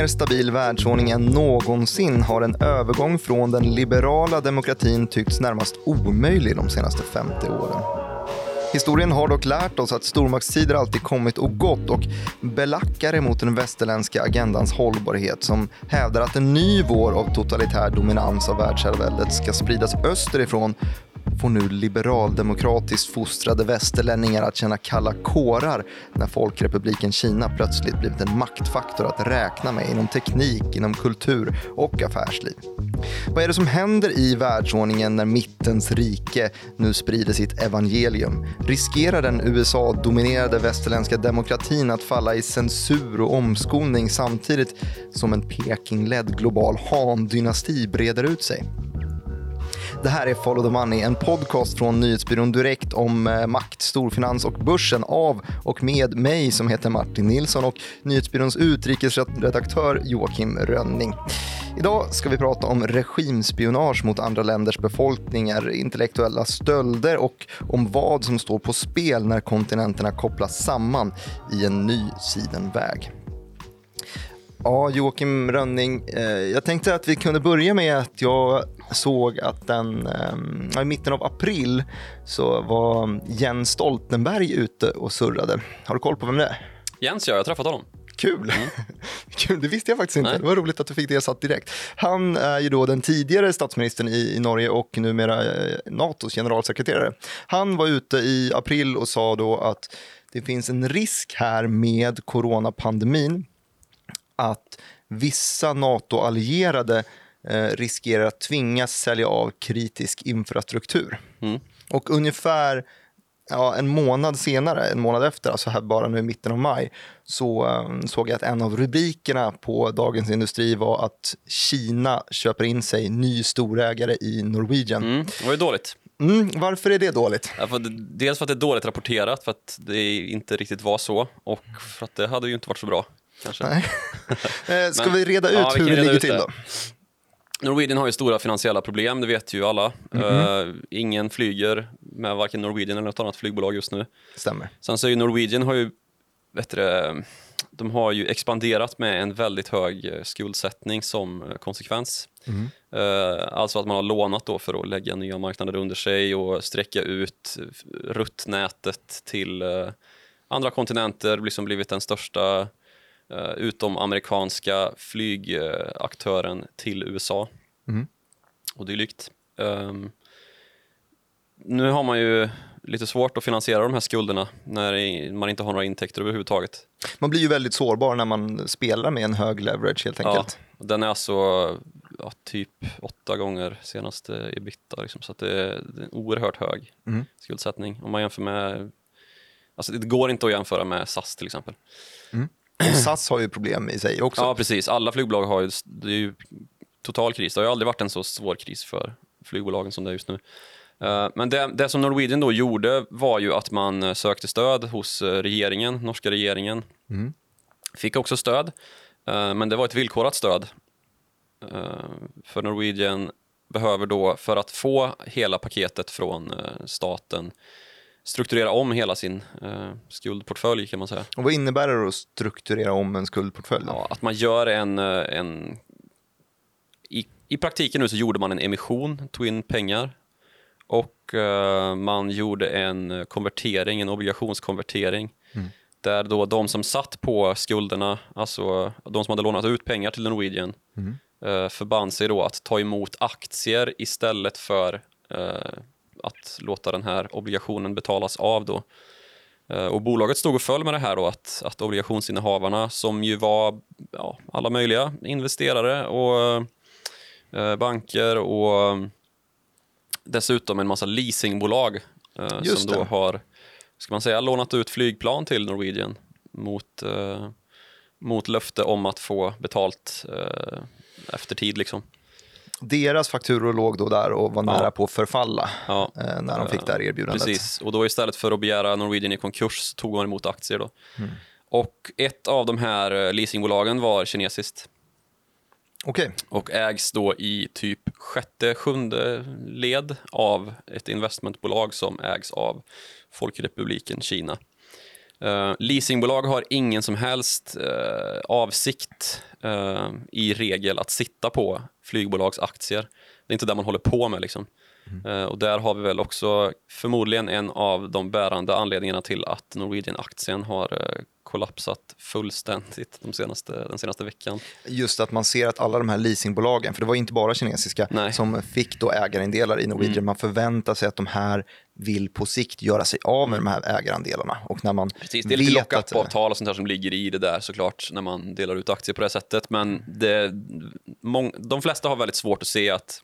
Mer stabil världsordning än någonsin har en övergång från den liberala demokratin tyckts närmast omöjlig de senaste 50 åren. Historien har dock lärt oss att stormaktstider alltid kommit och gått och belackare mot den västerländska agendans hållbarhet som hävdar att en ny vår av totalitär dominans av världsherraväldet ska spridas österifrån får nu liberaldemokratiskt fostrade västerlänningar att känna kalla kårar när Folkrepubliken Kina plötsligt blivit en maktfaktor att räkna med inom teknik, inom kultur och affärsliv. Vad är det som händer i världsordningen när mittens rike nu sprider sitt evangelium? Riskerar den USA-dominerade västerländska demokratin att falla i censur och omskolning samtidigt som en Peking-ledd global Han-dynasti breder ut sig? Det här är Follow the Money, en podcast från nyhetsbyrån Direkt om eh, makt, storfinans och börsen av och med mig som heter Martin Nilsson och nyhetsbyråns utrikesredaktör Joakim Rönning. Idag ska vi prata om regimspionage mot andra länders befolkningar, intellektuella stölder och om vad som står på spel när kontinenterna kopplas samman i en ny sidenväg. Ja, Joakim Rönning, eh, jag tänkte att vi kunde börja med att jag såg att den, eh, i mitten av april så var Jens Stoltenberg ute och surrade. Har du koll på vem det är? Jens ja, jag har träffat honom. Kul. Mm. Kul! Det visste jag faktiskt inte. Nej. Det var roligt att du fick det satt direkt. Han är ju då den tidigare statsministern i, Norge och numera eh, Natos generalsekreterare. Han var ute i april och sa då att det finns en risk här med coronapandemin att vissa NATO-allierade riskerar att tvingas sälja av kritisk infrastruktur. Mm. Och ungefär ja, en månad senare, en månad efter, alltså här bara nu i mitten av maj, så um, såg jag att en av rubrikerna på Dagens Industri var att Kina köper in sig ny storägare i Norwegian. Mm, det var ju dåligt. Mm, varför är det dåligt? Ja, för dels för att det är dåligt rapporterat, för att det inte riktigt var så och för att det hade ju inte varit så bra kanske. Nej. Eh, ska Men, vi reda ut ja, hur det ligger till då? Norwegian har ju stora finansiella problem, det vet ju alla. Mm -hmm. uh, ingen flyger med varken Norwegian eller något annat flygbolag just nu. Stämmer. Sen så är ju Norwegian har ju, vet du, de har ju expanderat med en väldigt hög eh, skuldsättning som konsekvens. Mm. Uh, alltså att man har lånat då för att lägga nya marknader under sig och sträcka ut ruttnätet till uh, andra kontinenter, liksom blivit den största uh, utom amerikanska flygaktören till USA mm. och dylikt. Um, nu har man ju lite svårt att finansiera de här skulderna när man inte har några intäkter överhuvudtaget. Man blir ju väldigt sårbar när man spelar med en hög leverage helt enkelt. Ja, den är alltså ja, typ åtta gånger senaste ebitda, liksom, så det är, det är en oerhört hög mm. skuldsättning. Om man jämför med, alltså det går inte att jämföra med SAS till exempel. Mm. SAS har ju problem i sig också. Ja, precis. Alla flygbolag har ju, det är ju total kris. Det har ju aldrig varit en så svår kris för flygbolagen som det är just nu. Eh, men det, det, som Norwegian då gjorde var ju att man eh, sökte stöd hos eh, regeringen, norska regeringen. Mm. Fick också stöd, men det var ett villkorat stöd. För Norwegian behöver då, för att få hela paketet från staten, strukturera om hela sin eh, skuldportfölj kan man säga. Och vad innebär det att strukturera om en skuldportfölj? Ja, att man gör en, eh, en i, I praktiken nu så gjorde man en emission, tog in pengar och eh, man gjorde en konvertering, en obligationskonvertering mm. där då de som satt på skulderna, alltså de som hade lånat ut pengar till Norwegian mm. eh, förband sig då att ta emot aktier istället för eh, att låta den här obligationen betalas av. Då. Eh, och bolaget stod och föll med det här då att, att obligationsinnehavarna som ju var ja, alla möjliga investerare och eh, banker och dessutom en massa leasingbolag eh, som då har ska man säga, lånat ut flygplan till Norwegian mot, eh, mot löfte om att få betalt eh, efter tid. Liksom deras fakturor låg då där och var nära på att förfalla ja. eh, när de fick det här erbjudandet. Precis, och då istället för att begära Norwegian i konkurs tog man emot aktier. Då. Mm. Och ett av de här eh, leasingbolagen var kinesiskt. Okay. Och ägs då i typ sjätte, sjunde led av ett investmentbolag som ägs av Folkrepubliken Kina. Uh, leasingbolag har ingen som helst uh, avsikt uh, i regel att sitta på flygbolags aktier. Det är inte det man håller på med. Liksom. Mm. och där har vi väl också förmodligen en av de bärande anledningarna till att Norwegian-aktien har kollapsat fullständigt de senaste, den senaste veckan. Just att man ser att alla de här leasingbolagen, för det var inte bara kinesiska, Nej. som fick då ägarandelar i Norwegian. Mm. Man förväntar sig att de här vill på sikt göra sig av med de här ägarandelarna. Och när man Precis, det är lite lockup-avtal och sånt där som ligger i det där såklart när man delar ut aktier på det sättet. Men det, mång, de flesta har väldigt svårt att se att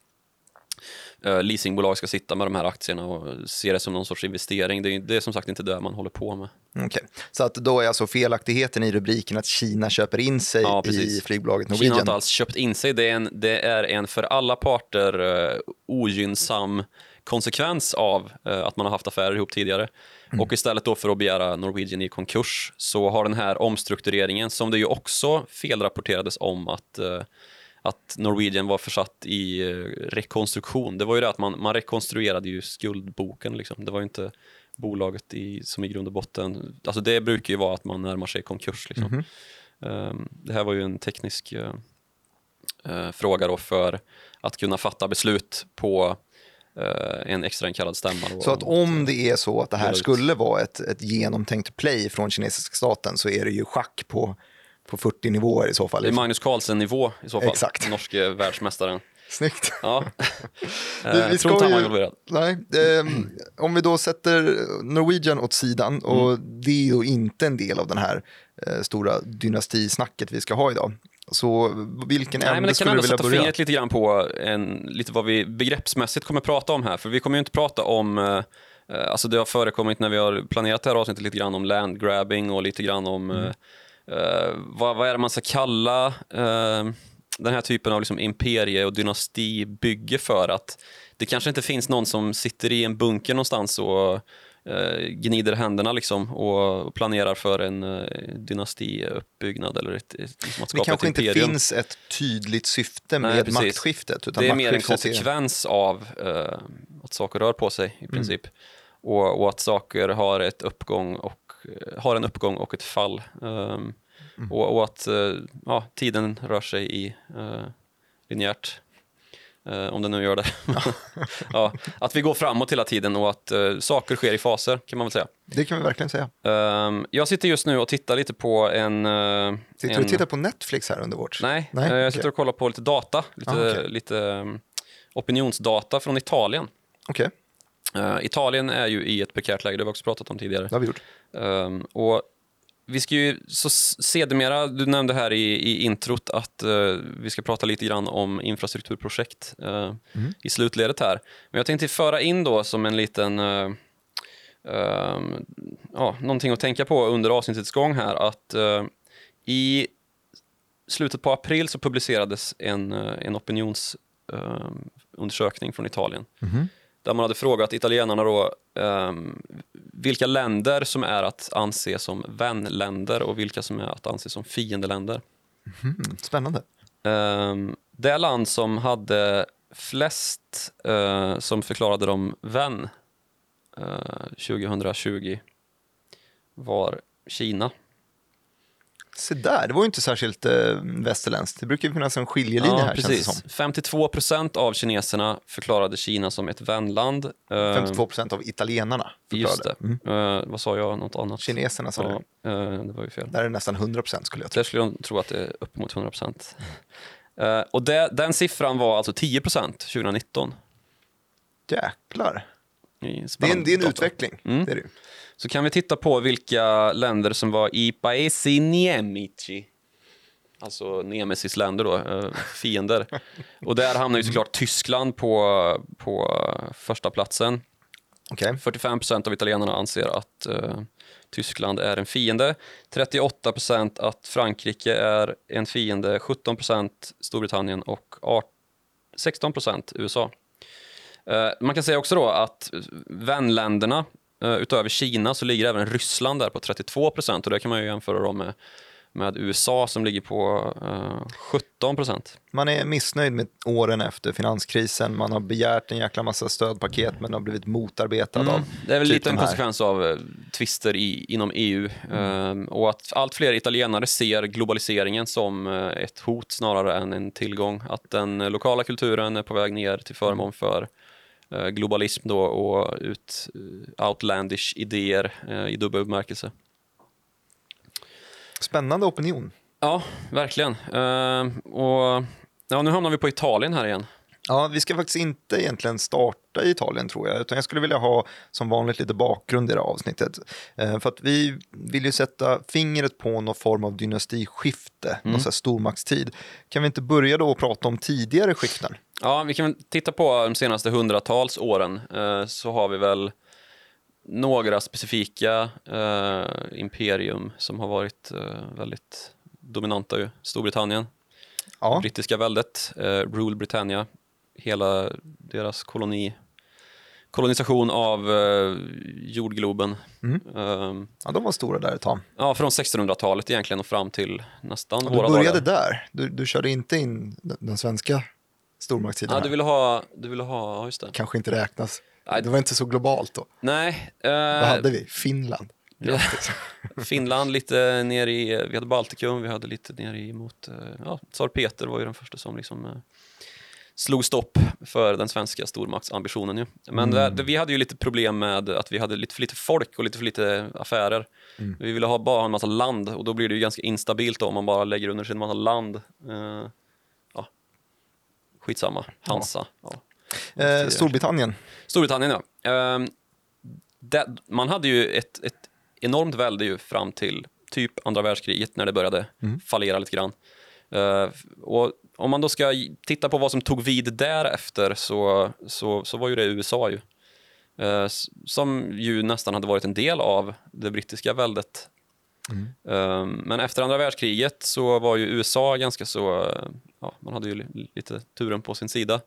leasingbolag ska sitta med de här aktierna och se det som någon sorts investering. Det är, det är som sagt inte det man håller på med. Okay. Så att då är alltså felaktigheten i rubriken att Kina köper in sig ja, i flygbolaget Norwegian? Kina har inte alls köpt in sig. Det är en, det är en för alla parter uh, ogynnsam konsekvens av uh, att man har haft affärer ihop tidigare. Mm. Och istället då för att begära Norwegian i konkurs så har den här omstruktureringen, som det ju också felrapporterades om att uh, att Norwegian var försatt i eh, rekonstruktion. Det var ju det att man, man rekonstruerade ju skuldboken. Liksom. Det var ju inte bolaget i, som i grund och botten... Alltså det brukar ju vara att man närmar sig konkurs. Liksom. Mm -hmm. um, det här var ju en teknisk uh, uh, fråga då för att kunna fatta beslut på en extrainkallad stämma. så att om det är så att det här skulle vara ett, ett genomtänkt play från kinesiska staten så är det ju schack på på 40 nivåer i så fall. Det är Magnus Carlsen-nivå i så fall, Exakt. norske världsmästaren. Snyggt. Ja. vi, vi ska ju, nej, eh, om vi då sätter Norwegian åt sidan, och mm. det är ju inte en del av den här eh, stora dynastisnacket vi ska ha idag. Så vilken Nej, ämne skulle du vilja börja? Det kan ändå sätta fingret lite grann på en, lite vad vi begreppsmässigt kommer prata om här, för vi kommer ju inte prata om eh, Alltså det har förekommit när vi har planerat det här avsnittet lite grann om landgrabbing och lite grann om mm uh, vad, vad är det man ska kalla uh, den här typen av liksom imperie och dynastibygge för att det kanske inte finns någon som sitter i en bunker någonstans och uh, gnider händerna liksom och planerar för en uh, dynastiuppbyggnad eller ett, liksom att skapa Det kanske inte finns ett tydligt syfte med precis. maktskiftet. Utan det är mer en konsekvens av uh, att saker rör på sig i princip. Mm. Och, och, att saker har ett uppgång och Eh, har en uppgång och ett fall. Um, mm. och, och, att uh, ja, tiden rör sig i uh, linjärt. Uh, om den nu gör det. ja, att vi går framåt hela tiden och att uh, saker sker i faser kan man väl säga. Det kan vi verkligen säga. Uh, jag sitter just nu och tittar lite på en... Uh, sitter en... du och tittar på Netflix här under vårt? Nej, Nej jag okay. sitter och kollar på lite data, lite, ah, okay. lite um, opinionsdata från Italien. Okay. Uh, Italien är ju i ett prekärt läge, det har vi också pratat om tidigare. Det har vi gjort. Um, och vi ska ju så sedermera, du nämnde här i, i introt att uh, vi ska prata lite grann om infrastrukturprojekt uh, mm. i slutledet här. Men jag tänkte föra in då som en liten, uh, ja, någonting att tänka på under avsnittets gång här att i slutet på april så publicerades en, en opinionsundersökning från Italien. Mm där man hade frågat italienarna då um, vilka länder som är att anse som vänländer och vilka som är att anse som fiendeländer. Mm, spännande. Um, det land som hade flest uh, som förklarade dem vän uh, eh, 2020 var Kina. Se där, det var ju inte särskilt eh, västerländskt. Det brukar ju finnas en skiljelinje ja, här precis. känns det som. 52 procent av kineserna förklarade Kina som ett vänland. 52 eh, procent av italienarna förklarade. Just det. Mm. Uh, vad sa jag? Något annat? Kineserna sa ja, du. Uh, det var ju fel. Där är det nästan 100 procent skulle jag tro. Där skulle jag tro att det är upp mot 100 procent. Uh, och det, den siffran var alltså 10 procent 2019. Jäklar. Det är en, det är en utveckling. Mm. Det är det. Så kan vi titta på vilka länder som var i Paesi Niemici. Alltså Nemesis länder då, eh, fiender. Och där hamnar ju såklart Tyskland på, på första platsen. Okay. 45% av italienarna anser att uh, Tyskland är en fiende. 38% att Frankrike är en fiende. 17% Storbritannien och 16% USA. Uh, man kan säga också då att vänländerna utöver Kina så ligger även Ryssland där på 32 procent och det kan man ju jämföra med med USA som ligger på eh, 17 procent. Man är missnöjd med åren efter finanskrisen. Man har begärt en jäkla massa stödpaket men har blivit motarbetad av Det är väl typ lite en konsekvens av eh, tvister i, inom EU eh, och att allt fler italienare ser globaliseringen som eh, ett hot snarare än en tillgång. Att den eh, lokala kulturen är på väg ner till förmån för eh, globalism då och ut, eh, outlandish idéer eh, i dubbel bemärkelse. Spännande opinion. Ja, verkligen. Eh, och ja, nu hamnar vi på Italien här igen. Ja, vi ska faktiskt inte egentligen starta i Italien tror jag, utan jag skulle vilja ha som vanligt lite bakgrund i det här avsnittet. Eh, för att vi vill ju sätta fingret på någon form av dynastiskifte, någon sån här stormaktstid. Kan vi inte börja då och prata om tidigare skiften? Ja, vi kan titta på de senaste hundratals åren eh, så har vi väl några specifika eh, imperium som har varit eh, väldigt dominanta ju. Storbritannien, Ja, brittiska väldet, Rule Britannia, hela deras koloni, kolonisation av eh, jordgloben. Mm. Eh, ja de var stora där ett tag. ja, från 1600-talet egentligen och fram till nästan Och våra du började dagar. där, du, du körde inte in den svenska stormaktstiden Ja, du ville ha, du ville ha, just det. Kanske inte räknas. Nej. Det var inte så globalt då. Nej, eh, Vad hade vi? Finland. Finland lite ner i, vi hade Baltikum, vi hade lite ner i mot, eh, ja, Tsar Peter var ju den första som liksom eh, slog stopp för den svenska stormaktsambitionen ju. Men det, det, vi hade ju lite problem med att vi hade lite för lite folk och lite för lite affärer. Vi ville ha bara en massa land och då blir det ju ganska instabilt då, om man bara lägger under sig en massa land. Eh, ja. Skitsamma, Hansa. Ja. Eh, Storbritannien. Storbritannien ja. Ehm, det, man hade ju ett, ett enormt välde ju fram till typ andra världskriget när det började fallera lite grann. Eh, och om man då ska titta på vad som tog vid därefter så, så, så var ju det USA ju. Eh, som ju nästan hade varit en del av det brittiska väldet. Eh, men efter andra världskriget så var ju USA ganska så, eh, ja, man hade ju li- lite turen på sin sida.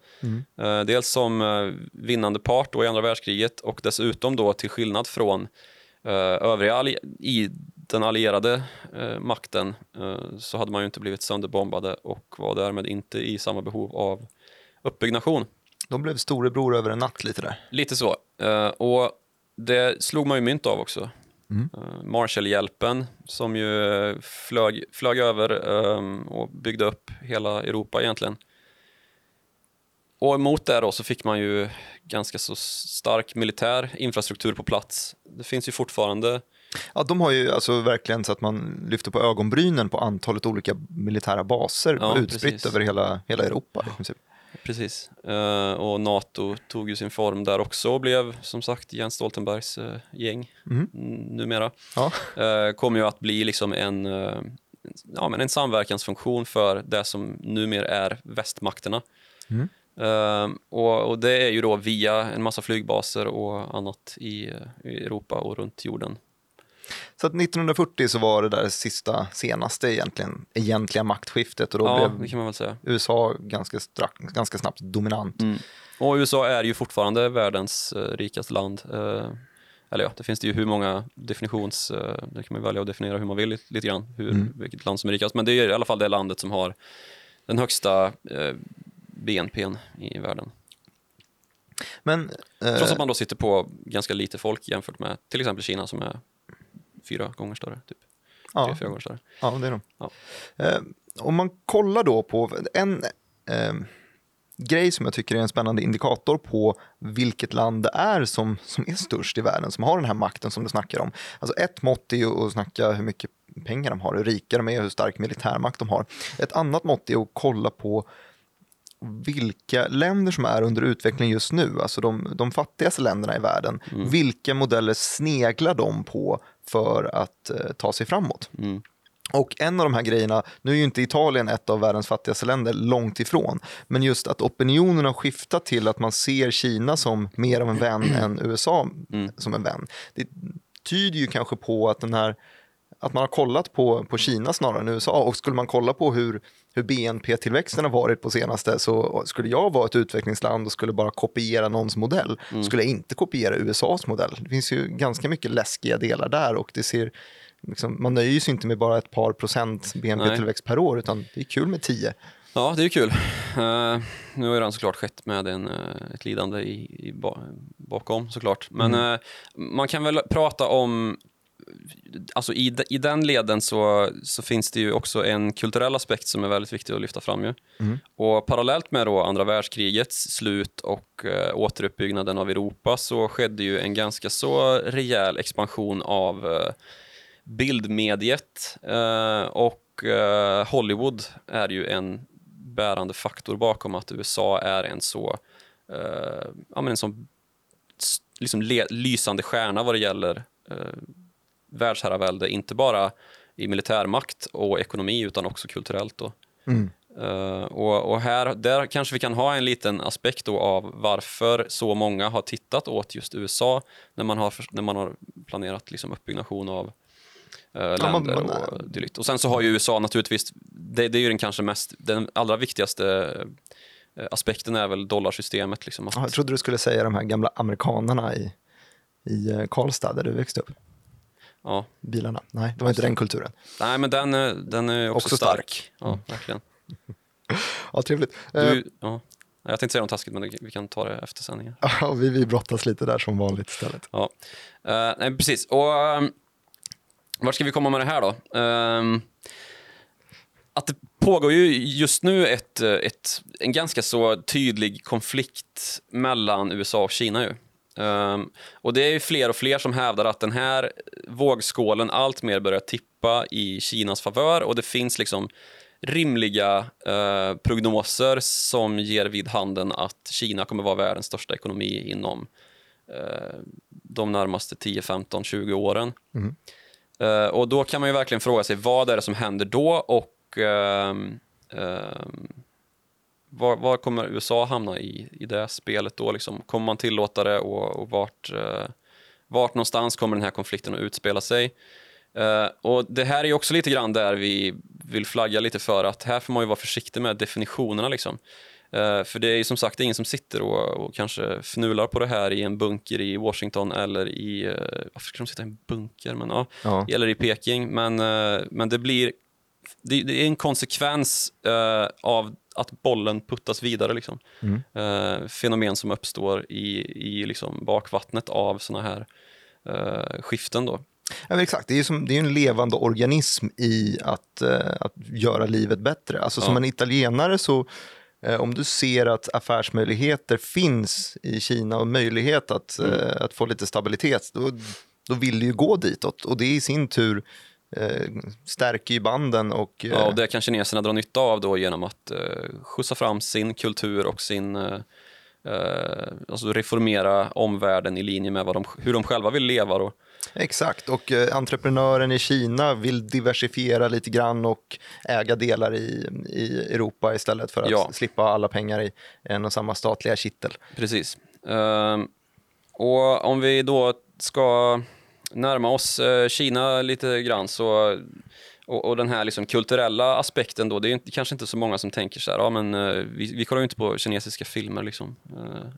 Eh, dels som eh, vinnande part då i andra världskriget och dessutom då till skillnad från eh, övriga i den allierade eh, makten så hade man ju inte blivit sönderbombade och var därmed inte i samma behov av uppbyggnation. De blev storebror över en natt lite där. Lite så. Och det slog man ju mynt av också. Eh, Marshallhjälpen som ju eh, flög, flög över eh, och byggde upp hela Europa egentligen. Och emot det då så fick man ju ganska så stark militär infrastruktur på plats. Det finns ju fortfarande Ja, de har ju alltså verkligen så att man lyfter på ögonbrynen på antalet olika militära baser Ja, precis. över hela, hela Europa. I princip. Precis. Eh, och NATO tog ju sin form där också och blev som sagt Jens Stoltenbergs eh, gäng n- numera. Ja. Eh, kommer ju att bli liksom en, ja, men en samverkansfunktion för det som numera är västmakterna. Mm. Och, och det är ju då via en massa flygbaser och annat i, i Europa och runt jorden. Så att 1940 så var det där sista, senaste egentligen, egentliga maktskiftet och då ja, blev det kan man väl säga. USA ganska, strax, ganska snabbt dominant. Mm. Och USA är ju fortfarande världens eh, rikaste land. Eh, eller ja, det finns det ju hur många definitions... Eh, det kan man välja att definiera hur man vill lite, lite grann, hur, Mm. vilket land som är rikast. Men det är i alla fall det landet som har den högsta eh, BNPn i världen. Men eh, Trots att man då sitter på ganska lite folk jämfört med till exempel Kina som är fyra gånger större. Typ. Tre, ja, fyra gånger större. ja, det är de. Ja. Eh, om man kollar då på en eh, grej som jag tycker är en spännande indikator på vilket land det är som, som är störst i världen, som har den här makten som du snackar om. Alltså ett mått är ju att snacka hur mycket pengar de har, hur rika de är och hur stark militärmakt de har. Ett annat mått är att kolla på vilka länder som är under utveckling just nu, alltså de, de fattigaste länderna i världen, vilka modeller sneglar de på för att eh, ta sig framåt? Mm. Och en av de här grejerna, nu är ju inte Italien ett av världens fattigaste länder, långt ifrån, men just att opinionen har skiftat till att man ser Kina som mer av en vän än USA Mm. som en vän. Det tyder ju kanske på att den här att man har kollat på, på Kina snarare än USA och skulle man kolla på hur, hur BNP-tillväxten har varit på senaste så skulle jag vara ett utvecklingsland och skulle bara kopiera någons modell skulle jag inte kopiera USAs modell. Det finns ju ganska mycket läskiga delar där och det ser liksom, man nöjer sig inte med bara ett par procent BNP-tillväxt per år, utan det är kul med 10. Ja, det är kul. Uh, nu har ju den såklart skett med en, uh, ett lidande i, i ba bakom såklart. Men mm. uh, man kan väl prata om alltså i, i den leden så, så finns det ju också en kulturell aspekt som är väldigt viktig att lyfta fram. Ju. Mm. Och parallellt med då andra världskrigets slut och eh, återuppbyggnaden av Europa så skedde ju en ganska så rejäl expansion av eh, bildmediet eh, och eh, Hollywood är ju en bärande faktor bakom att USA är en så, eh, ja, men en så liksom lysande stjärna vad det gäller eh, världsherravälde, inte bara i militärmakt och ekonomi utan också kulturellt. Mm. Uh, och, och, här, där kanske vi kan ha en liten aspekt av varför så många har tittat åt just USA när man har, när man har planerat liksom uppbyggnation av uh, länder ja, man, och dylikt. Och sen så har ju USA naturligtvis, det, det är ju den kanske mest, den allra viktigaste uh, aspekten är väl dollarsystemet. Liksom, att... Jag trodde du skulle säga de här gamla amerikanerna i, i Karlstad där du växte upp ja. bilarna. Nej, det var inte den kulturen. Nej, men den, den är också, också stark. stark. Ja, mm. verkligen. ja, trevligt. Du, uh, ja. Jag tänkte säga något taskigt, men vi kan ta det efter sändningen. Ja, vi, vi brottas lite där som vanligt istället. Ja, uh, nej, precis. Och um, vart ska vi komma med det här då? Um, att det pågår ju just nu ett, ett, en ganska så tydlig konflikt mellan USA och Kina. Ju. Um, och det är ju fler och fler som hävdar att den här vågskålen allt mer börjar tippa i Kinas favör och det finns liksom rimliga uh, prognoser som ger vid handen att Kina kommer vara världens största ekonomi inom uh, de närmaste 10, 15, 20 åren. Mm. Uh, och då kan man ju verkligen fråga sig vad är det som händer då och ehm, ehm, var, var, kommer USA hamna i, i det spelet då? Liksom? Kommer man tillåta det och, och vart, eh, vart någonstans kommer den här konflikten att utspela sig? Eh, och Det här är också lite grann där vi vill flagga lite för att här får man ju vara försiktig med definitionerna. Liksom. Uh, för det är ju som sagt ingen som sitter och, och, kanske fnular på det här i en bunker i Washington eller i, uh, varför ska de sitta i en bunker? Men, uh, ja. Eller i Peking. Men, uh, men det blir, det, det är en konsekvens av att bollen puttas vidare. Liksom. Mm. Eh, fenomen som uppstår i, i liksom bakvattnet av såna här eh, skiften. Då. Ja, exakt, det är, som, det är en levande organism i att, eh, att göra livet bättre. Alltså, ja. Som en italienare så eh, om du ser att affärsmöjligheter finns i Kina och möjlighet att, mm. Eh, att få lite stabilitet, då, då vill du ju gå ditåt. Och det i sin tur stärker ju banden. Och, eh... Ja, och det kan kineserna dra nytta av då genom att eh, skjutsa fram sin kultur och sin eh, eh, alltså reformera omvärlden i linje med vad de, hur de själva vill leva. Då. Exakt, och eh, entreprenören i Kina vill diversifiera lite grann och äga delar i, i Europa istället för att ja. slippa alla pengar i en och samma statliga kittel. Precis. Uh, och om vi då ska närma oss eh, Kina lite grann så och, och, den här liksom kulturella aspekten då, det är inte, kanske inte så många som tänker så här, ja men eh, vi, vi kollar ju inte på kinesiska filmer liksom. Eh,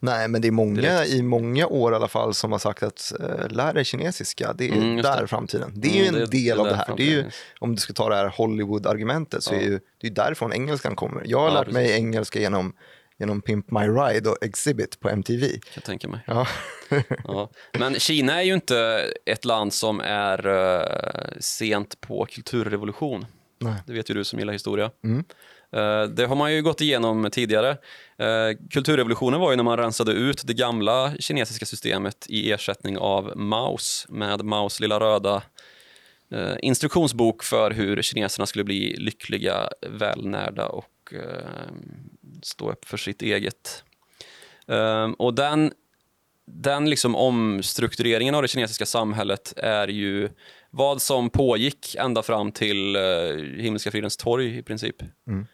Nej, men det är många direkt. i många år i alla fall som har sagt att uh, lär dig kinesiska, det är mm, där det. framtiden. Det är mm, ju en det, del det av det här. Det är ju, om du ska ta det här Hollywood-argumentet så ja. är ju, det är därifrån engelskan kommer. Jag har ja, lärt precis. mig engelska genom genom Pimp My Ride och Exhibit på MTV. Jag tänka mig. Ja. ja. Men Kina är ju inte ett land som är uh, sent på kulturrevolution. Nej. Det vet ju du som gillar historia. Mm. Uh, det har man ju gått igenom tidigare. Uh, kulturrevolutionen var ju när man rensade ut det gamla kinesiska systemet i ersättning av Maos med Maos lilla röda instruktionsbok för hur kineserna skulle bli lyckliga, välnärda och stå upp för sitt eget. Um, och den, den liksom omstruktureringen av det kinesiska samhället är ju vad som pågick ända fram till uh, Himmelska fridens torg i princip. Mm.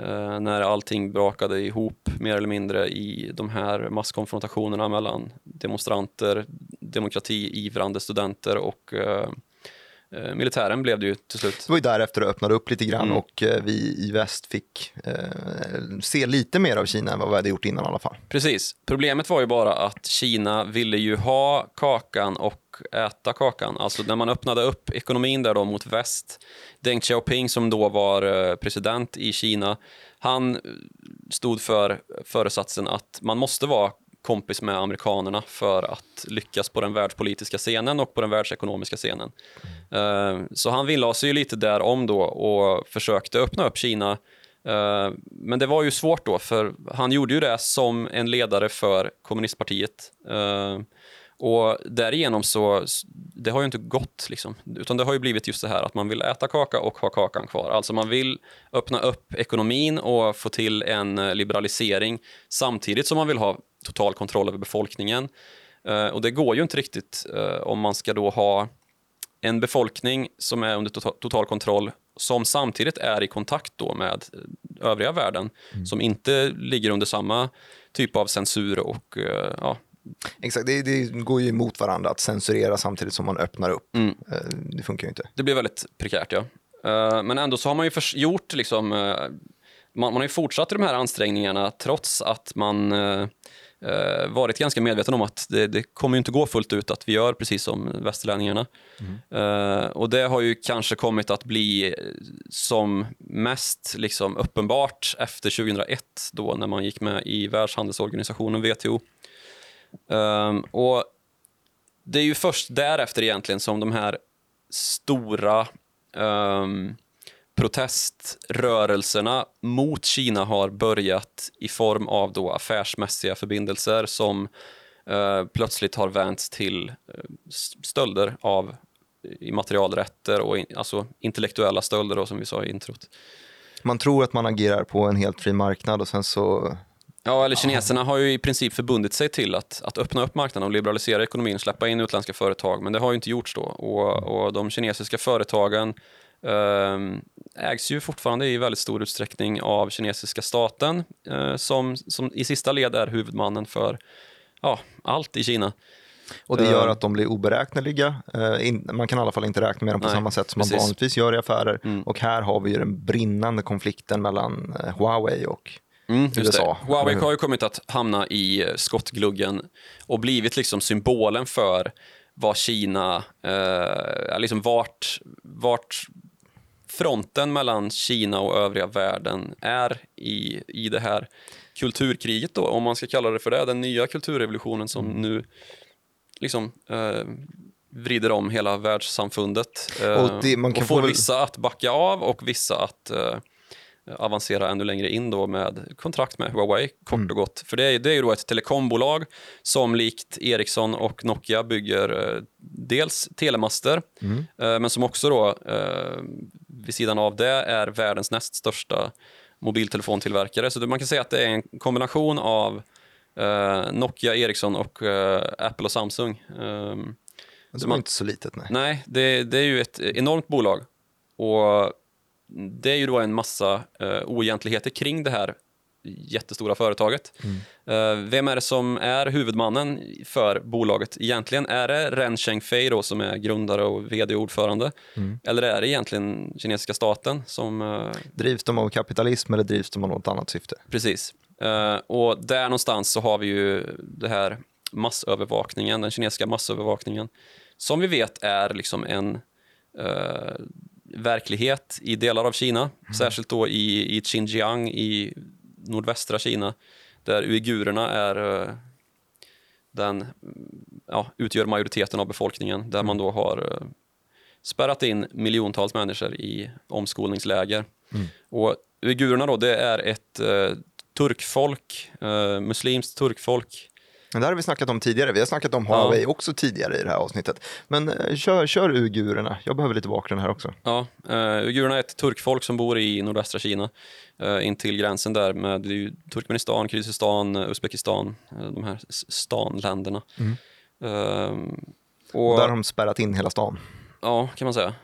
Uh, när allting brakade ihop mer eller mindre i de här masskonfrontationerna mellan demonstranter, demokratiivrande studenter och eh, militären blev det ju till slut. Det var ju därefter det öppnade upp lite grann Mm. och eh, vi i väst fick eh, se lite mer av Kina än vad vi hade gjort innan i alla fall. Precis. Problemet var ju bara att Kina ville ju ha kakan och äta kakan. Alltså när man öppnade upp ekonomin där då mot väst. Deng Xiaoping som då var eh, president i Kina, han eh, stod för föresatsen att man måste vara kompis med amerikanerna för att lyckas på den världspolitiska scenen och på den världsekonomiska scenen. Eh, Eh, så han villade sig lite där om då och försökte öppna upp Kina eh, Men det var ju svårt då, för han gjorde ju det som en ledare för kommunistpartiet. Eh, och därigenom så, det har ju inte gått liksom. Utan det har ju blivit just det här att man vill äta kaka och ha kakan kvar. Alltså man vill öppna upp ekonomin och få till en liberalisering samtidigt som man vill ha total kontroll över befolkningen. Och det går ju inte riktigt om man ska då ha en befolkning som är under total, total kontroll som samtidigt är i kontakt då med eh, övriga världen som inte ligger under samma typ av censur och eh, ja, Exakt, det, det går ju emot varandra att censurera samtidigt som man öppnar upp. Mm. Eh, Det funkar ju inte. det blir väldigt prekärt. Ja. Men ändå så har man ju gjort, liksom, man, man har ju fortsatt i de här ansträngningarna trots att man varit ganska medveten om att det, det kommer ju inte gå fullt ut att vi gör precis som västerlänningarna. Eh, och det har ju kanske kommit att bli eh, som mest liksom, uppenbart efter 2001 då när man gick med i Världshandelsorganisationen WTO. Ehm, och det är ju först därefter egentligen som de här stora ehm, proteströrelserna mot Kina har börjat i form av då affärsmässiga förbindelser som eh, plötsligt har vänts till eh, stölder av immaterialrätter och in, alltså intellektuella stölder då, som vi sa i introt. Man tror att man agerar på en helt fri marknad och sen så... Ja, eller kineserna har ju i princip förbundit sig till att, att öppna upp marknaden och liberalisera ekonomin och släppa in utländska företag, men det har ju inte gjorts då. Och, och de kinesiska företagen ägs ju fortfarande i väldigt stor utsträckning av kinesiska staten eh, som, som i sista led är huvudmannen för ja, allt i Kina. Och det gör Eh. att de blir oberäkneliga. Eh, man kan i alla fall inte räkna med dem på Nej, samma sätt som precis. man vanligtvis gör i affärer. Mm. Och här har vi ju den brinnande konflikten mellan eh, Huawei och Mm, USA. Huawei hur? har ju kommit att hamna i skottgluggen och blivit liksom symbolen för vad Kina, eh, liksom vart, vart fronten mellan Kina och övriga världen är i, i det här kulturkriget då, om man ska kalla det för det, den nya kulturrevolutionen som Mm. nu liksom eh, vrider om hela världssamfundet eh, Och det- man kan och få får väl- vissa att backa av och vissa att eh, avancera ännu längre in då med kontrakt med Huawei, kort Mm. och gott. För det är, det är ju då ett telekombolag som likt Ericsson och Nokia bygger eh, dels telemaster, Mm. eh, men som också då eh, vid sidan av det är världens näst största mobiltelefontillverkare. Så man kan säga att det är en kombination av eh, Nokia, Ericsson och eh, Apple och Samsung. Ehm, Det var man- inte så litet. Nej. Nej, det, det är ju ett enormt bolag. Och det är ju då en massa uh, oegentligheter kring det här jättestora företaget. Eh, vem är det som är huvudmannen för bolaget egentligen? Är det Ren Zhengfei då som är grundare och vd-ordförande? Eller är det egentligen kinesiska staten som eh, Drivs de av kapitalism eller drivs de av något annat syfte? Precis. Eh, och där någonstans så har vi ju det här massövervakningen, den kinesiska massövervakningen, som vi vet är liksom en verklighet i delar av Kina, särskilt då i, i Xinjiang i nordvästra Kina, där uigurerna är eh, den, mm, ja, utgör majoriteten av befolkningen, där man då har eh, spärrat in miljontals människor i omskolningsläger. Och uigurerna då, det är ett eh, turkfolk, eh, muslimskt turkfolk. Det här har vi snackat om tidigare. Vi har snackat om Huawei också tidigare i det här avsnittet. Men eh, kör, kör uigurerna. Jag behöver lite bakgrund här också. Ja, eh, uigurerna är ett turkfolk som bor i nordvästra Kina, eh, in till gränsen där med Turkmenistan, Kyrgyzstan, eh, Uzbekistan, eh, de här stanländerna. Ehm, och, Där har de spärrat in hela stan. Ja, kan man säga.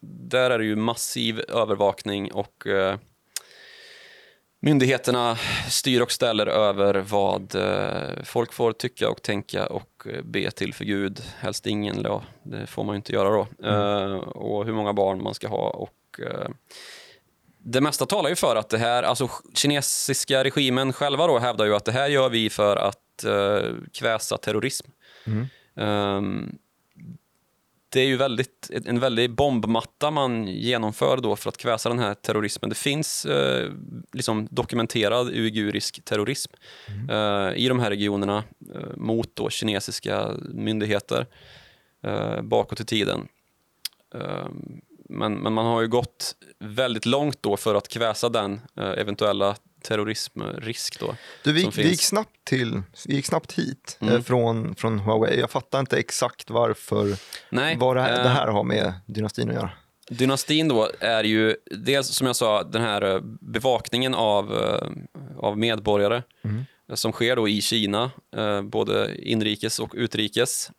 Där är det ju massiv övervakning och eh, myndigheterna styr och ställer över vad eh, folk får tycka och tänka och eh, be till för Gud, helst ingen, ja, det får man ju inte göra då. Eh, och hur många barn man ska ha. Och, det mesta talar ju för att det här, alltså kinesiska regimen själva då hävdar ju att det här gör vi för att kväsa terrorism. Ehm, det är ju väldigt, en väldig bombmatta man genomför då för att kväsa den här terrorismen. Det finns eh, liksom dokumenterad uigurisk terrorism eh, i de här regionerna eh, mot då kinesiska myndigheter eh, bakåt i tiden. Eh, men, men man har ju gått väldigt långt då för att kväsa den eh, eventuella terrorismrisk då. Du, vi, vi, gick snabbt till, vi gick snabbt hit Mm. eh, från, från Huawei. Jag fattar inte exakt varför, Nej, vad det här, eh, det här har med dynastin att göra. Dynastin då är ju dels som jag sa den här eh, bevakningen av, eh, av medborgare eh, som sker då i Kina, eh, både inrikes och utrikes.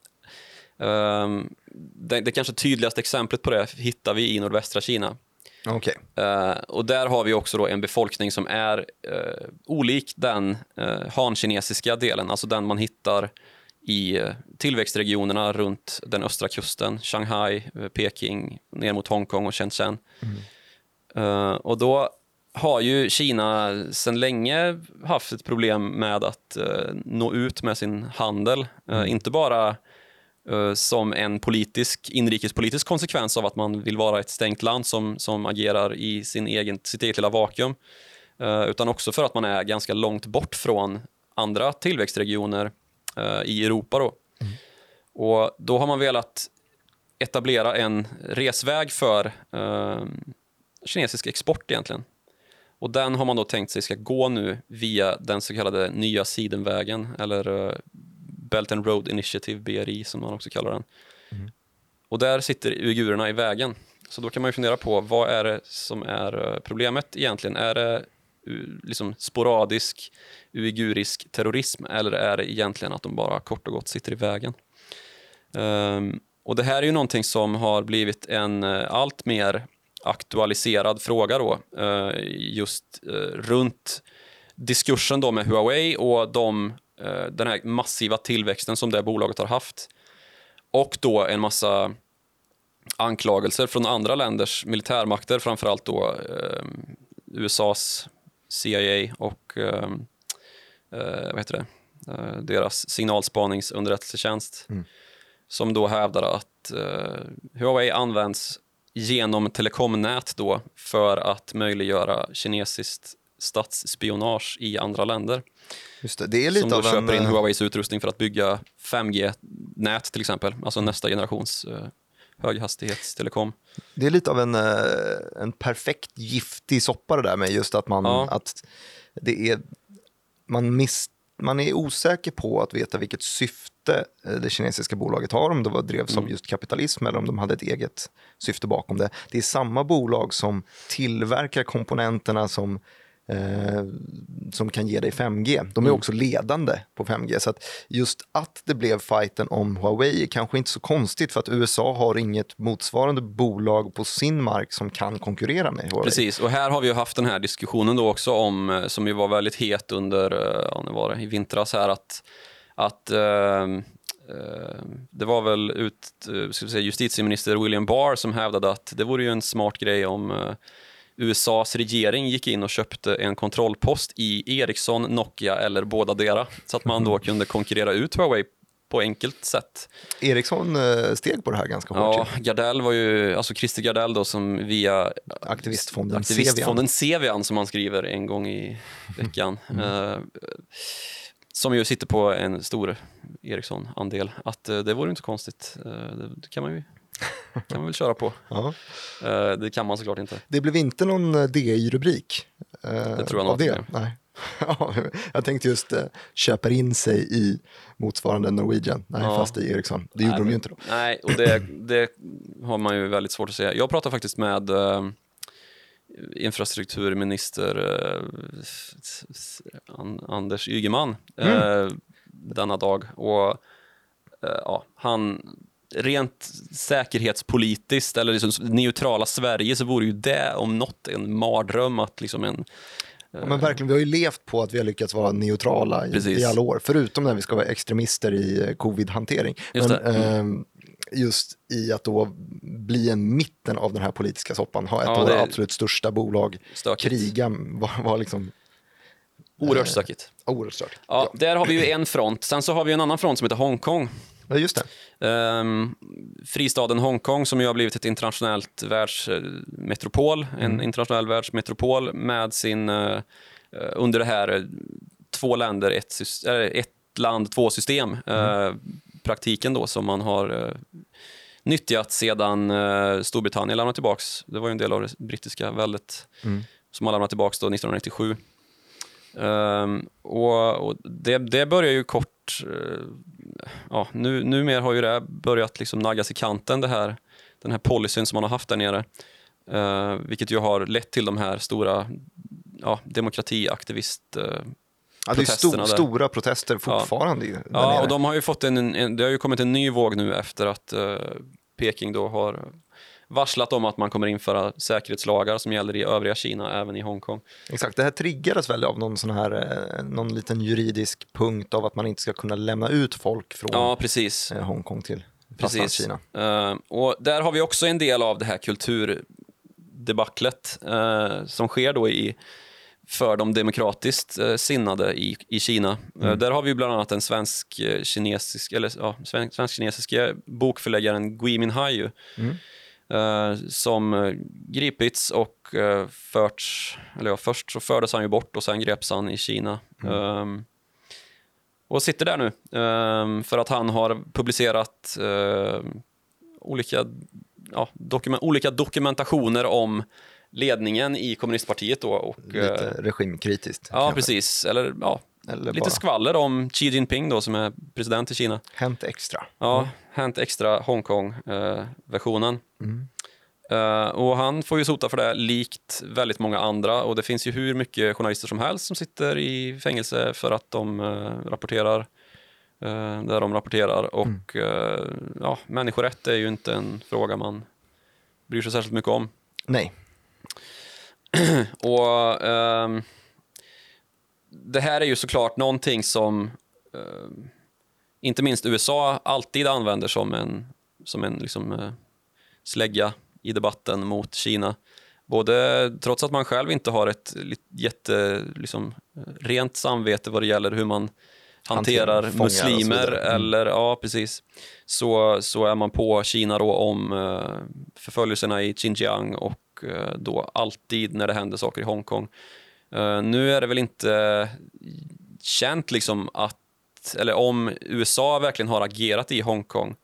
Ehm, Det, det kanske tydligaste exemplet på det hittar vi i nordvästra Kina. Okej. Eh, och där har vi också då en befolkning som är eh, olik den uh, hankinesiska delen, alltså den man hittar i tillväxtregionerna runt den östra kusten, Shanghai, Peking, ner mot Hongkong och Shenzhen. Eh, och då har ju Kina sedan länge haft ett problem med att nå ut med sin handel. Eh, Inte bara som en politisk, inrikespolitisk konsekvens av att man vill vara ett stängt land som, som agerar i sin egen, sitt eget lilla vakuum. Eh, utan också för att man är ganska långt bort från andra tillväxtregioner eh, i Europa. Då. Och då har man velat etablera en resväg för eh, kinesisk export egentligen. Och den har man då tänkt sig ska gå nu via den så kallade nya sidenvägen eller eh, Belt and Road Initiative, BRI som man också kallar den. Och där sitter uigurerna i vägen. Så då kan man ju fundera på vad är det som är eh, problemet egentligen? Är det liksom sporadisk uigurisk terrorism eller är det egentligen att de bara kort och gott sitter i vägen? Ehm, och det här är ju någonting som har blivit en eh, allt mer aktualiserad fråga då, eh, just eh, runt diskursen då med Huawei och de, den här massiva tillväxten som det bolaget har haft. Och då en massa anklagelser från andra länders militärmakter, framförallt då eh, USAs CIA och eh, eh, vad heter det? Eh, deras signalspaningsunderrättelsetjänst som då hävdar att eh, Huawei används genom telekomnät då för att möjliggöra kinesiskt statsspionage i andra länder. Just det. det är lite som då av en... köper in eh, Huaweis utrustning för att bygga 5G-nät till exempel, alltså nästa generations eh, höghastighetstelekom. Det är lite av en, eh, en perfekt giftig soppa det där med just att man, Ja. att det är, man, miss, man är osäker på att veta vilket syfte det kinesiska bolaget har, om det var drevs Mm. av just kapitalism eller om de hade ett eget syfte bakom det. Det är samma bolag som tillverkar komponenterna som eh, som kan ge dig 5G. De är Mm. också ledande på 5G. Så att just att det blev fighten om Huawei är kanske inte så konstigt för att USA har inget motsvarande bolag på sin mark som kan konkurrera med Huawei. Precis, och här har vi ju haft den här diskussionen då också om, eh, som ju var väldigt het under, eh, ja, var det, i vintras här, att, att eh, eh, det var väl ut, ska säga, justitieminister William Barr som hävdade att det vore ju en smart grej om USAs regering gick in och köpte en kontrollpost i Ericsson, Nokia eller båda dera så att man då kunde konkurrera ut Huawei på enkelt sätt. Ericsson eh, steg på det här ganska hårt. Ja. Gardell var ju, alltså Christer Gardell då som via Aktivistfonden Aktivistfonden Sevian som man skriver en gång i veckan. eh, som ju sitter på en stor Ericsson-andel. Att eh, det vore inte konstigt. Eh, det kan man ju kan man väl köra på. Ja. Eh, det kan man såklart inte. Det blev inte någon eh, DI-rubrik. eh, Det tror jag nog det. inte. Nej. Ja, jag tänkte just köper in sig i motsvarande Norwegian, nej, Ja. fast i Ericsson. Det gjorde Nej, de ju inte då. Nej, och det, det har man ju väldigt svårt att säga. Jag pratade faktiskt med eh, infrastrukturminister eh, Anders Ygeman eh, denna dag. Och ja, han rent säkerhetspolitiskt eller liksom neutrala Sverige så vore ju det om något en mardröm att liksom en Ja, men verkligen, vi har ju levt på att vi har lyckats vara neutrala i, i alla år, förutom när vi ska vara extremister i eh, covid-hantering. Just Men. Mm. ehm, just i att då bli en mitten av den här politiska soppan, ha ett Ja, av våra absolut största bolag Stökigt. kriga, var, var liksom Oerhört stökigt. oerhört stört. Ja, där har vi ju en front. Sen så har vi en annan front som heter Hongkong. Ja, just det. Um, fristaden Hongkong som ju har blivit ett internationellt världsmetropol, en internationell världsmetropol med sin, eh, under det här eh, två länder, ett, eller ett land, två system, eh, praktiken då som man har eh, nyttjat sedan eh, Storbritannien lämnade tillbaks. Det var ju en del av det brittiska väldet som man lämnade tillbaks då 1997. Ehm, och och det, det börjar ju kort... Uh, ja, nu, numera har ju det börjat liksom naggas i kanten, det här, den här policyn som man har haft där nere. Uh, vilket ju har lett till de här stora ja, demokratiaktivist... Uh, Ja, det är sto- protesterna där. stora protester fortfarande. ju där ja, och de har ju fått en, en, det har ju kommit en ny våg nu efter att uh, Peking då har varslat om att man kommer införa säkerhetslagar som gäller i övriga Kina, även i Hongkong. Exakt, det här triggades väl av någon sån här, eh, någon liten juridisk punkt av att man inte ska kunna lämna ut folk från Ja, precis. eh, Hongkong till Precis. Fastlandskina. Eh, och där har vi också en del av det här kulturdebaclet uh, som sker då i, för de demokratiskt uh, sinnade i, i Kina. Eh, där har vi bland annat den svensk, kinesisk, eller, ja, svensk, bokförläggaren Gui Minhai eh, som eh, gripits och uh, förts, eller ja, först så fördes han ju bort och sen greps han i Kina. Ehm, och sitter där nu ehm, för att han har publicerat olika, ja, dokumen- olika dokumentationer om ledningen i kommunistpartiet. Då, och, eh, Lite regimkritiskt. ja, kanske. precis. Eller, ja, Eller lite bara skvaller om Xi Jinping då, som är president i Kina. hänt extra. Ja, Hänt Extra Hongkong-versionen. Eh, och han får ju sota för det, likt väldigt många andra. Och det finns ju hur mycket journalister som helst som sitter i fängelse för att de eh, rapporterar eh, där de rapporterar. Och eh, ja, människorätt är ju inte en fråga man bryr sig särskilt mycket om. Nej, Och ehm, Det här är ju såklart någonting som ehm, inte minst USA alltid använder som en, som en liksom, eh, slägga i debatten mot Kina. Både trots att man själv inte har ett jätte, liksom, eh, rent samvete vad det gäller hur man hanterar så muslimer. Mm. eller ja, precis. Så, så är man på Kina då om eh, förföljelserna i Xinjiang och eh, då alltid när det händer saker i Hongkong. Eh, nu är det väl inte eh, känt liksom att, eller om USA verkligen har agerat i Hongkong.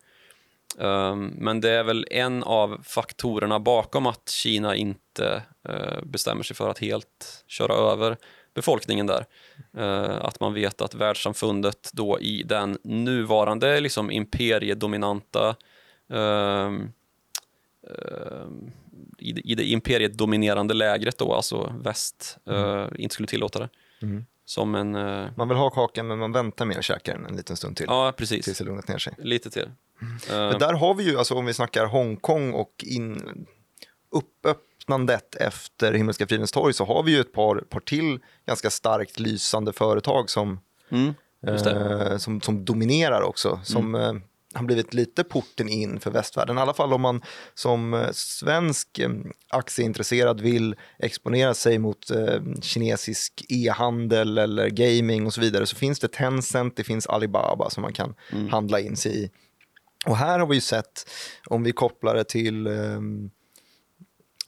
Eh, men det är väl en av faktorerna bakom att Kina inte bestämmer sig för att helt köra över befolkningen där. Att man vet att världssamfundet då i den nuvarande liksom, imperiedominanta i, det, i det imperiedominerande lägret då, alltså väst, eh, inte skulle tillåta det. Som en... eh, man vill ha kakan men man väntar med att käka den en liten stund till. ja, precis. Tills det lugnat ner sig. Lite till. Eh, Men där har vi ju, alltså om vi snackar Hongkong och in, uppöppnandet efter Himmelska fridens torg så har vi ju ett par, par till ganska starkt lysande företag som, mm. Mm. eh, som, som dominerar också. Som eh, har blivit lite porten in för västvärlden. I alla fall om man som eh, svensk eh, aktieintresserad vill exponera sig mot eh, kinesisk e-handel eller gaming och så vidare så finns det Tencent, det finns Alibaba som man kan Mm. handla in sig i. Och här har vi ju sett, om vi kopplar det till ehm,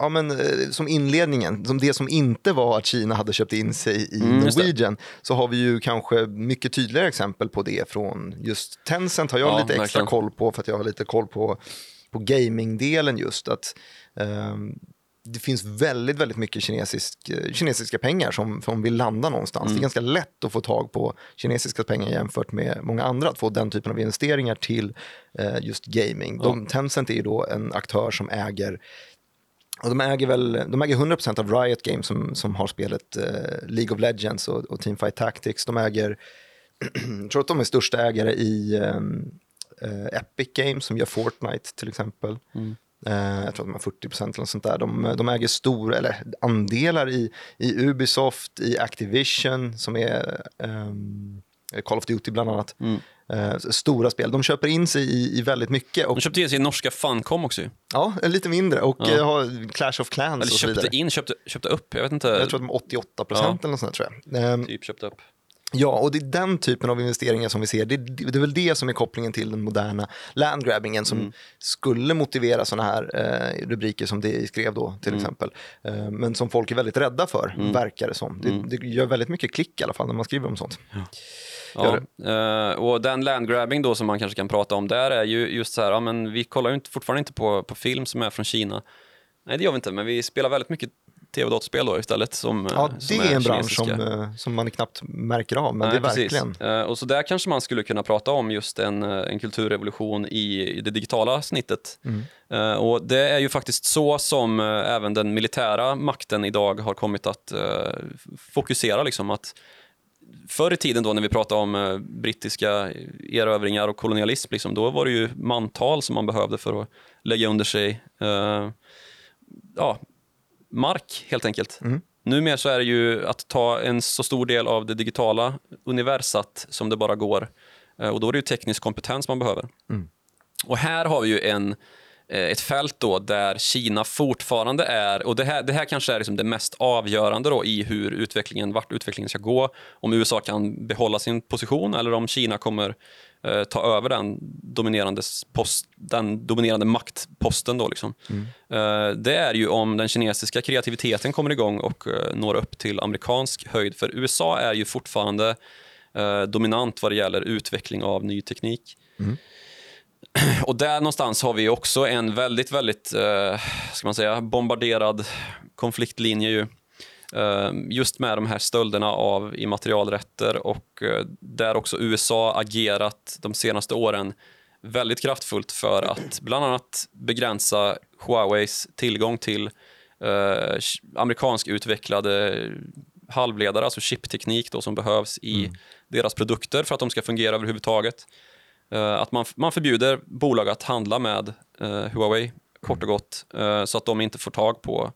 Ja, men, eh, som inledningen, som det som inte var att Kina hade köpt in sig i Mm. Norwegian, så har vi ju kanske mycket tydligare exempel på det från just Tencent har jag Ja, lite extra verkligen. koll på för att jag har lite koll på, på gamingdelen just att ehm, det finns väldigt, väldigt mycket kinesisk, eh, kinesiska pengar som, som vill landa någonstans. Mm. Det är ganska lätt att få tag på kinesiska pengar jämfört med många andra, att få den typen av investeringar till eh, just gaming. De, Tencent är ju då en aktör som äger och de äger väl de äger 100% av Riot Games som, som har spelet eh, League of Legends och, och Teamfight Tactics. De äger, jag tror att de är största ägare i ehm, eh, Epic Games som gör Fortnite till exempel. Eh, jag tror att de har 40 procent eller något sånt där. De, de äger stora, eller andelar i, i Ubisoft, i Activision som är um, Call of Duty bland annat. Mm. Eh, stora spel. De köper in sig i, i väldigt mycket. Och, De köpte in sig i norska Funcom också ju. ja, lite mindre. Och Ja. eh, har Clash of Clans Eller och så vidare. köpte in, köpte, köpte upp. Jag vet inte. Jag tror att de är 88 procent Ja. eller något sånt där, tror jag. Ehm, Typ köpte upp. Ja, och det är den typen av investeringar som vi ser. Det, det, det är väl det som är kopplingen till den moderna landgrabbingen som Mm. skulle motivera sådana här eh, rubriker som det skrev då till Mm. exempel. Eh, men som folk är väldigt rädda för, verkar det som. Det, Mm. det gör väldigt mycket klick i alla fall när man skriver om sånt. Ja, eh, och den landgrabbing då som man kanske kan prata om där är ju just så här, ja, men vi kollar ju inte, fortfarande inte på, på film som är från Kina. Nej, det gör vi inte, men vi spelar väldigt mycket tv och då istället. Som, eh, Ja, det som är en bransch som, eh, som man knappt märker av, men Nej, det är precis. verkligen... Eh, och så där kanske man skulle kunna prata om just en, eh, en kulturrevolution i, det digitala snittet. Mm. Eh, och det är ju faktiskt så som eh, även den militära makten idag har kommit att eh, fokusera. Liksom, att förr i tiden då när vi pratade om eh, brittiska erövringar och kolonialism, liksom, då var det ju mantal som man behövde för att lägga under sig eh, ja, mark helt enkelt. Mm. Numera så är det ju att ta en så stor del av det digitala universat som det bara går. Eh, Och då är det ju teknisk kompetens man behöver. Mm. Och här har vi ju en, ett fält då där Kina fortfarande är, och det här, det här kanske är liksom det mest avgörande då i hur utvecklingen, vart utvecklingen ska gå. Om USA kan behålla sin position eller om Kina kommer eh, ta över den dominerande, post, den dominerande maktposten. Då liksom. Eh, det är ju om den kinesiska kreativiteten kommer igång och eh, når upp till amerikansk höjd. För USA är ju fortfarande eh, dominant vad det gäller utveckling av ny teknik. Och där någonstans har vi också en väldigt, väldigt eh, ska man säga, bombarderad konfliktlinje ju. Eh, just med de här stölderna av immaterialrätter och eh, där också USA agerat de senaste åren väldigt kraftfullt för att bland annat begränsa Huaweis tillgång till eh, amerikansk utvecklade halvledare, alltså chipteknik då, som behövs i deras produkter för att de ska fungera överhuvudtaget. Eh, att man, man förbjuder bolag att handla med eh, Huawei, kort och gott, eh, så att de inte får tag på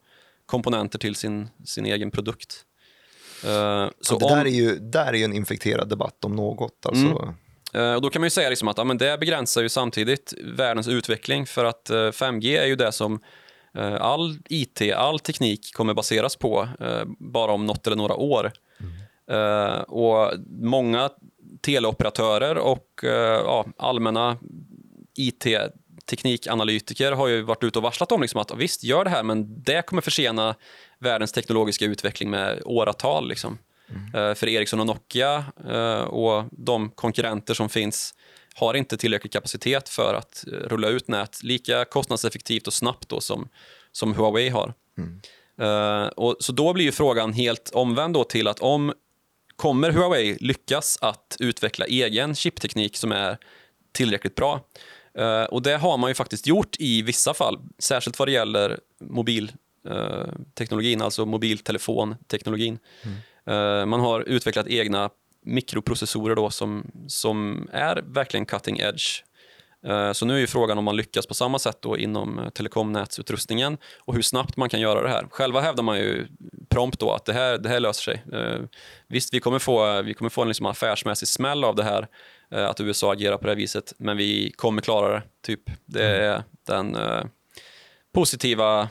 komponenter till sin, sin egen produkt. Så det om- där, är ju, där är ju en infekterad debatt om något. Alltså, Mm. Och då kan man ju säga liksom att ja, men det begränsar ju samtidigt världens utveckling för att eh, 5G är ju det som all IT, all teknik kommer baseras på bara om något eller några år. Eh, och många teleoperatörer och eh, ja, allmänna IT-teknikanalytiker har ju varit ute och varslat om liksom att visst, gör det här, men det kommer försena världens teknologiska utveckling med åratal. Liksom. Eh, för Ericsson och Nokia eh, och de konkurrenter som finns har inte tillräcklig kapacitet för att rulla ut nät lika kostnadseffektivt och snabbt då som, som Huawei har. Eh, och, så då blir ju frågan helt omvänd då till att om kommer Huawei lyckas att utveckla egen chipteknik som är tillräckligt bra? Eh, och det har man ju faktiskt gjort i vissa fall, särskilt vad det gäller mobilteknologin, alltså mobiltelefonteknologin. Eh, man har utvecklat egna mikroprocessorer då som, som är verkligen cutting edge. Eh, Så nu är ju frågan om man lyckas på samma sätt då inom eh, telekomnätsutrustningen och hur snabbt man kan göra det här. Själva hävdar man ju prompt då att det här, det här löser sig. Eh, Visst, vi kommer få, vi kommer få en liksom affärsmässig smäll av det här, att USA agerar på det här viset, men vi kommer klara det. Typ. Det är den positiva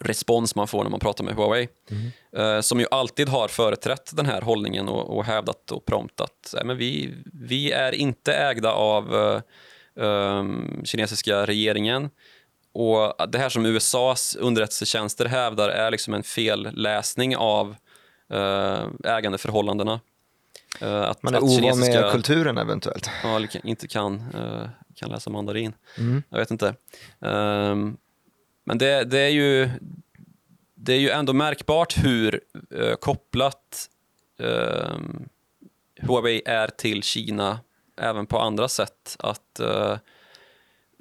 respons man får när man pratar med Huawei. Eh, som ju alltid har företrätt den här hållningen och, och hävdat och prompt att men vi, vi är inte ägda av eh, ehm, kinesiska regeringen. Och det här som USAs underrättelsetjänster hävdar är liksom en felläsning av eh, ägandeförhållandena. Eh, att, man är ovan med kinesiska- kulturen eventuellt. ja, inte kan, eh, kan läsa mandarin. Mm. Jag vet inte. Ehm, men det, det, är ju, det är ju ändå märkbart hur kopplat ehm, Huawei är till Kina även på andra sätt. Att eh,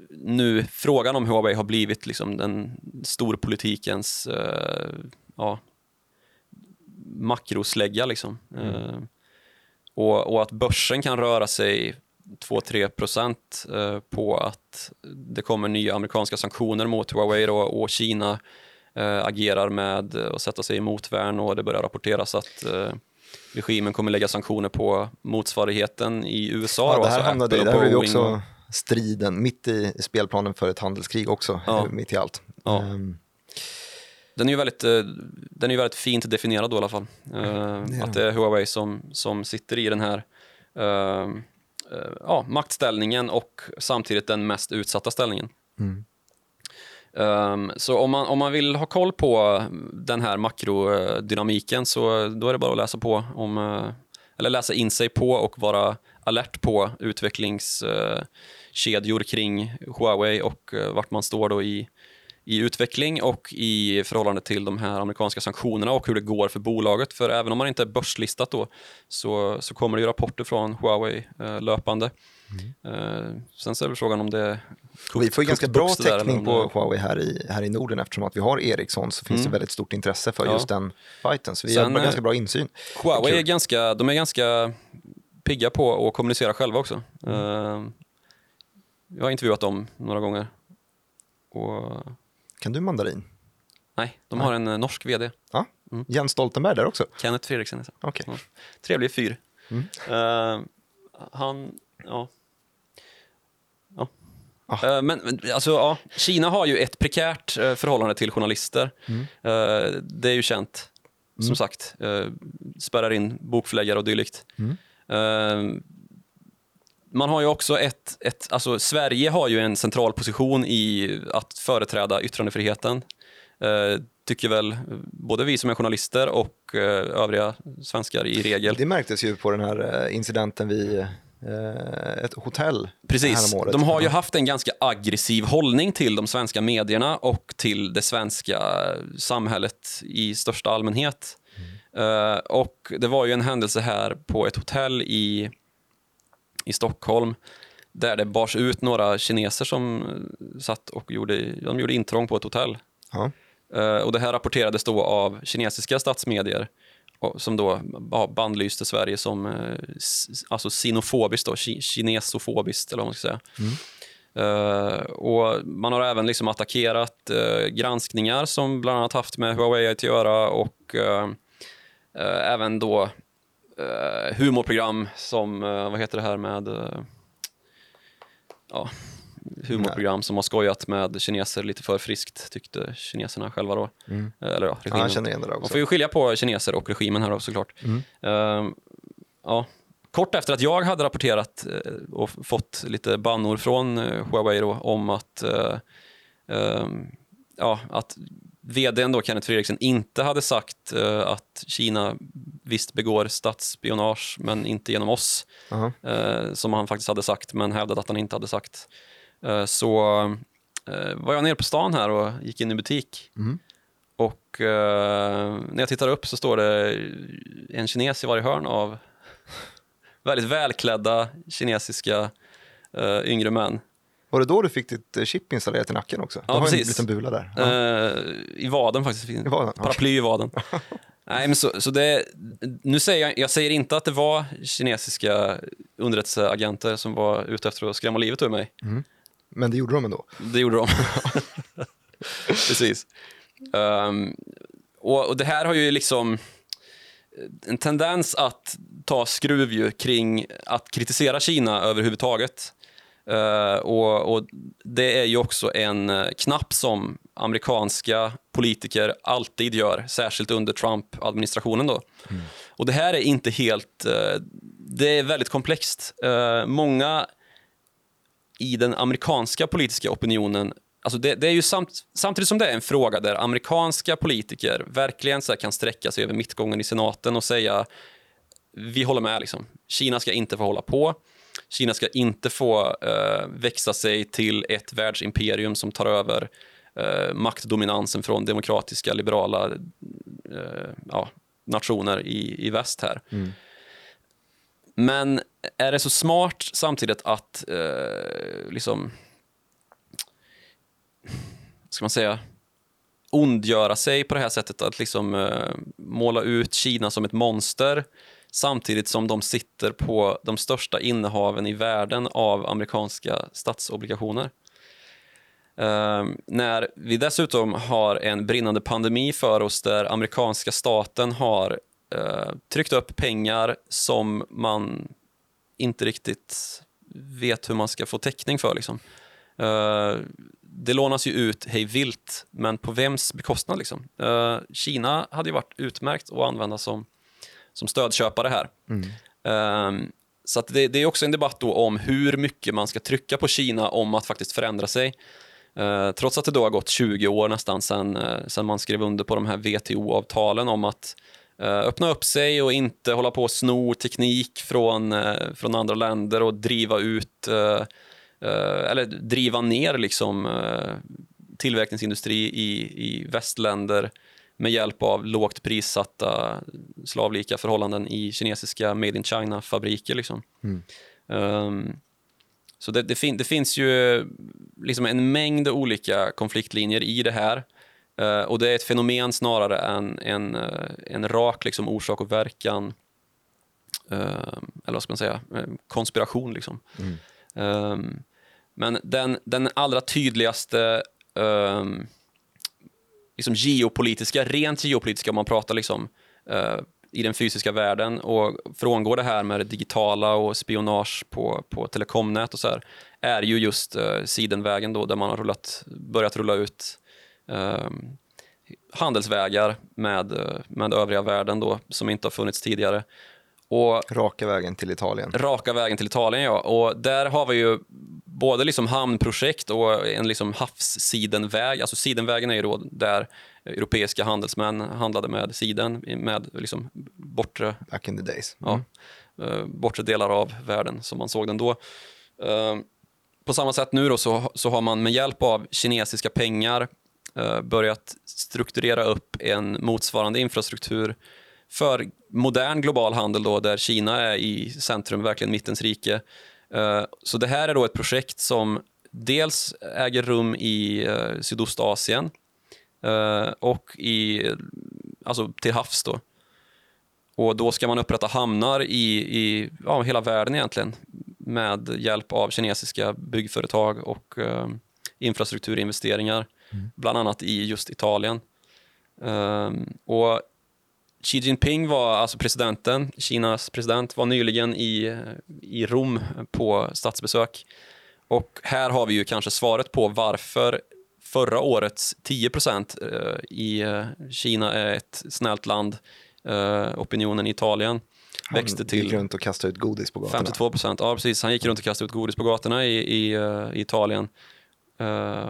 nu frågan om Huawei har blivit liksom den storpolitikens eh, ja, makroslägga. Liksom. Eh, och, och att börsen kan röra sig 2-3 procent eh, på att det kommer nya amerikanska sanktioner mot Huawei då, och Kina eh, agerar med att sätta sig i motvärn och det börjar rapporteras att eh, regimen kommer lägga sanktioner på motsvarigheten i USA. Ja, det här alltså hamnade, Apple har vi Boeing också striden mitt i spelplanen för ett handelskrig också, Ja. eh, mitt i allt. Ja. Ehm, Den är ju väldigt, eh, den är väldigt fint definierad då i alla fall. Det är att det är Huawei som, som sitter i den här eh, ja, maktställningen och samtidigt den mest utsatta ställningen. Mm. Um, så om man, om man vill ha koll på den här makrodynamiken så då är det bara att läsa på om, eh, eller läsa in sig på och vara alert på utvecklingskedjor kring Huawei och eh, vart man står då i, i utveckling och i förhållande till de här amerikanska sanktionerna och hur det går för bolaget. För även om man inte är börslistat då så, så kommer det ju rapporter från Huawei eh, löpande. Eh, sen så är det frågan om det Och vi får ju ganska bra täckning på Huawei här i, här i Norden eftersom att vi har Ericsson så finns Mm. det väldigt stort intresse för Ja. just den fighten. Så vi Sen, har eh, ganska bra insyn. Huawei Kul. är ganska, de är ganska pigga på att kommunicera själva också. Mm. Eh, jag har intervjuat dem några gånger. Och, Kan du mandarin? nej, de har en eh, norsk vd, Ja. Mm. Jens Stoltenberg där också? Kenneth Fredriksen. Okej. Ja. Trevlig fyr. Mm. Eh, han. Ja. Ah. Eh, men alltså, ja, Kina har ju ett prekärt eh, förhållande till journalister. Mm. Eh, det är ju känt, som Mm. sagt. Spärrar in bokförläggare och dylikt. Mm. Man har ju också ett, ett, alltså Sverige har ju en central position i att företräda yttrandefriheten. Tycker väl både vi som är journalister och övriga svenskar i regel. Det märktes ju på den här incidenten eh, ett hotell Precis, de har ju haft en ganska aggressiv hållning till de svenska medierna och till det svenska samhället i största allmänhet. Eh, och det var ju en händelse här på ett hotell i, i Stockholm där det bars ut några kineser som eh, satt och gjorde, de gjorde intrång på ett hotell. Ja. Eh, och det här rapporterades då av kinesiska statsmedier som då ja, bandlyste Sverige som eh, alltså sinofobiskt, då, ki- kinesofobiskt eller vad man ska säga. Eh, och man har även liksom attackerat eh, granskningar som bland annat haft med Huawei att göra och eh, även då humorprogram som, vad heter det här med ja, humorprogram som har skojat med kineser lite för friskt tyckte kineserna själva då. Mm. Eh, Eller ja, Ja, regimen. jag känner igen det där Man också. får ju skilja på kineser och regimen här då såklart. Mm. Ehm, ja. Kort efter att jag hade rapporterat eh, och fått lite bannor från eh, Huawei då, om att, ehm, ja, att vdn då, Kenneth Fredriksen inte hade sagt eh, att Kina visst begår statsspionage men inte genom oss, Aha. eh, som han faktiskt hade sagt men hävdade att han inte hade sagt. Eh, så eh, var jag nere på stan här och gick in i butik Mm. och eh, när jag tittar upp så står det en kines i varje hörn av väldigt välklädda kinesiska eh, yngre män. Var det då du fick ditt chip installerat i nacken också? Ja, du har en liten bula där. Ja. Eh, I vaden faktiskt. I vaden. Paraply i vaden. Nej, men så, så det, nu säger jag, jag säger inte att det var kinesiska underrättelseagenter som var ute efter att skrämma livet ur mig. Men det gjorde de ändå. Det gjorde de. Precis. Ehm, och, och det här har ju liksom en tendens att ta skruv ju kring att kritisera Kina överhuvudtaget. Eh, och, och Det är ju också en eh, knapp som amerikanska politiker alltid gör, särskilt under Trump-administrationen. då. Och Det här är inte helt... eh, det är väldigt komplext. Eh, många i den amerikanska politiska opinionen Alltså det, det är ju samt, samtidigt som det är en fråga där amerikanska politiker verkligen så här kan sträcka sig över mittgången i senaten och säga vi håller med. Liksom. Kina ska inte få hålla på. Kina ska inte få eh, växa sig till ett världsimperium som tar över eh, maktdominansen från demokratiska, liberala eh, ja, nationer i, i väst här. Mm. Men är det så smart samtidigt att eh, liksom ska man säga ondgöra sig på det här sättet att liksom eh, måla ut Kina som ett monster samtidigt som de sitter på de största innehaven i världen av amerikanska statsobligationer. Eh, när vi dessutom har en brinnande pandemi för oss där amerikanska staten har uh, tryckt upp pengar som man inte riktigt vet hur man ska få täckning för. Liksom. Uh, det lånas ju ut hej vilt, men på vems bekostnad? Liksom? Uh, Kina hade ju varit utmärkt att använda som, som stödköpare här. Mm. Uh, så det, det, är också en debatt om hur mycket man ska trycka på Kina om att faktiskt förändra sig. Uh, trots att det då har gått 20 år nästan sedan, sedan man skrev under på de här WTO-avtalen om att öppna upp sig och inte hålla på och sno teknik från, från andra länder och driva ut Eh, eller driva ner liksom, eh, tillverkningsindustri i, i västländer med hjälp av lågt prissatta slavlika förhållanden i kinesiska Made in China-fabriker. Liksom. Mm. Um, så det, det, fin det, finns ju liksom en mängd olika konfliktlinjer i det här. Uh, och det är ett fenomen snarare än en, uh, en rak liksom, orsak och verkan, uh, eller vad ska man säga, konspiration. Liksom. Mm. Um, men den, den allra tydligaste um, liksom geopolitiska, rent geopolitiska om man pratar liksom, uh, i den fysiska världen och frångår det här med det digitala och spionage på, på telekomnät och så här, är ju just uh, sidenvägen då där man har rullat, börjat rulla ut handelsvägar med, med övriga världen då, som inte har funnits tidigare. Och, raka vägen till Italien. Raka vägen till Italien, ja. Och där har vi ju både liksom hamnprojekt och en liksom havssidenväg. Alltså sidenvägen är ju då där europeiska handelsmän handlade med siden med liksom bortre, Back in the days. Mm. Ja, eh, bortre delar av världen som man såg den då. Eh, på samma sätt nu då så, så har man med hjälp av kinesiska pengar eh, Eh, börjat strukturera upp en motsvarande infrastruktur för modern global handel då, där Kina är i centrum, verkligen mittens rike. Eh, så det här är då ett projekt som dels äger rum i eh, Sydostasien och i, alltså till havs. Då. Och då ska man upprätta hamnar i, i ja, hela världen egentligen med hjälp av kinesiska byggföretag och eh, infrastrukturinvesteringar, mm. bland annat i just Italien. och Xi Jinping var alltså presidenten, Kinas president, var nyligen i, i Rom på statsbesök. Och här har vi ju kanske svaret på varför förra årets 10 eh, i eh, Kina är ett snällt land, eh, opinionen i Italien han växte till... gick runt och kastade ut godis på gatorna. 52 procent, ja precis. Han gick runt och kastade ut godis på gatorna i, i, i Italien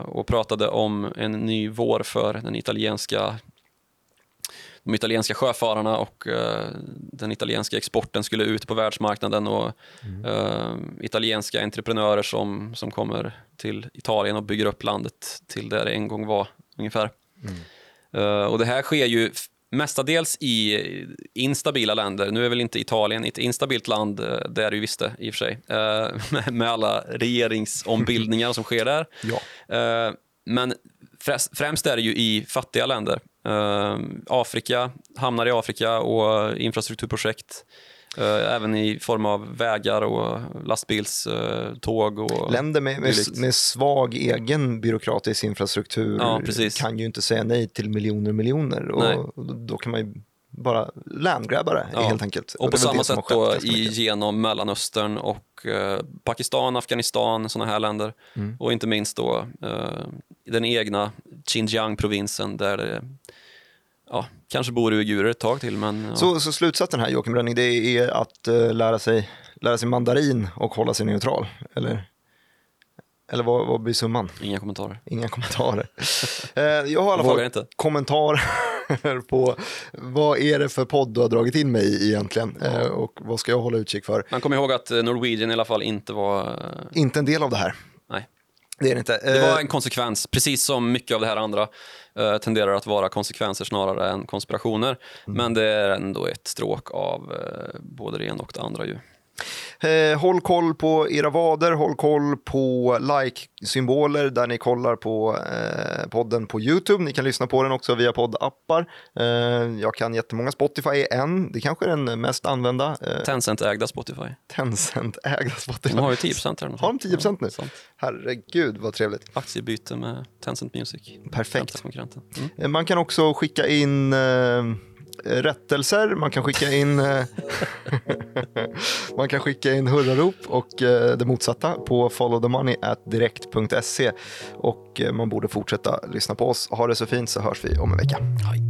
och pratade om en ny vår för den italienska de italienska sjöfararna och uh, den italienska exporten skulle ut på världsmarknaden och mm. uh, italienska entreprenörer som, som kommer till Italien och bygger upp landet till där det en gång var ungefär. Mm. Uh, och det här sker ju mestadels i instabila länder. Nu är väl inte Italien ett instabilt land, det är det ju visst det i och för sig, med alla regeringsombildningar som sker där. Ja. Men främst är det ju i fattiga länder Afrika, hamnar i Afrika och infrastrukturprojekt. Uh, även i form av vägar och lastbilståg. Uh, och Länder med, med, med, svag egen byråkratisk infrastruktur ja, kan ju inte säga nej till miljoner miljoner. Och då kan man ju bara landgrabba det ja. helt enkelt. Och, och på samma sätt då genom Mellanöstern och eh, Pakistan, Afghanistan, sådana här länder. Mm. Och inte minst då eh, den egna Xinjiang-provinsen där det ja, kanske bor uigurer ett tag till. Men, ja. så, så slutsatsen här Joakim Bränning, det är att uh, lära, sig, lära sig mandarin och hålla sig neutral? Eller, eller vad, vad blir summan? Inga kommentarer. Inga kommentarer. uh, jag har i alla fall inte. kommentarer på vad är det för podd du har dragit in mig i egentligen ja. uh, och vad ska jag hålla utkik för? Man kommer ihåg att Norwegian i alla fall inte var... Inte en del av det här. Nej. Det är det inte. Det var en konsekvens, precis som mycket av det här andra uh, tenderar att vara konsekvenser snarare än konspirationer. Mm. Men det är ändå ett stråk av uh, både det ena och det andra. Ju. Eh, håll koll på era vader, håll koll på like-symboler där ni kollar på eh, podden på YouTube. Ni kan lyssna på den också via poddappar. Eh, jag kan jättemånga, Spotify en, det kanske är den mest använda. Eh, Tencent-ägda Spotify. Tencent-ägda Spotify. De har ju 10 här. Har de 10 nu? Ja. Herregud vad trevligt. Aktiebyte med Tencent Music. Perfekt. Mm. Man kan också skicka in eh, rättelser, man kan skicka in, eh, man kan skicka in hurrarop och eh, det motsatta på followthemoney.direkt.se och eh, man borde fortsätta lyssna på oss. Ha det så fint så hörs vi om en vecka. Hej.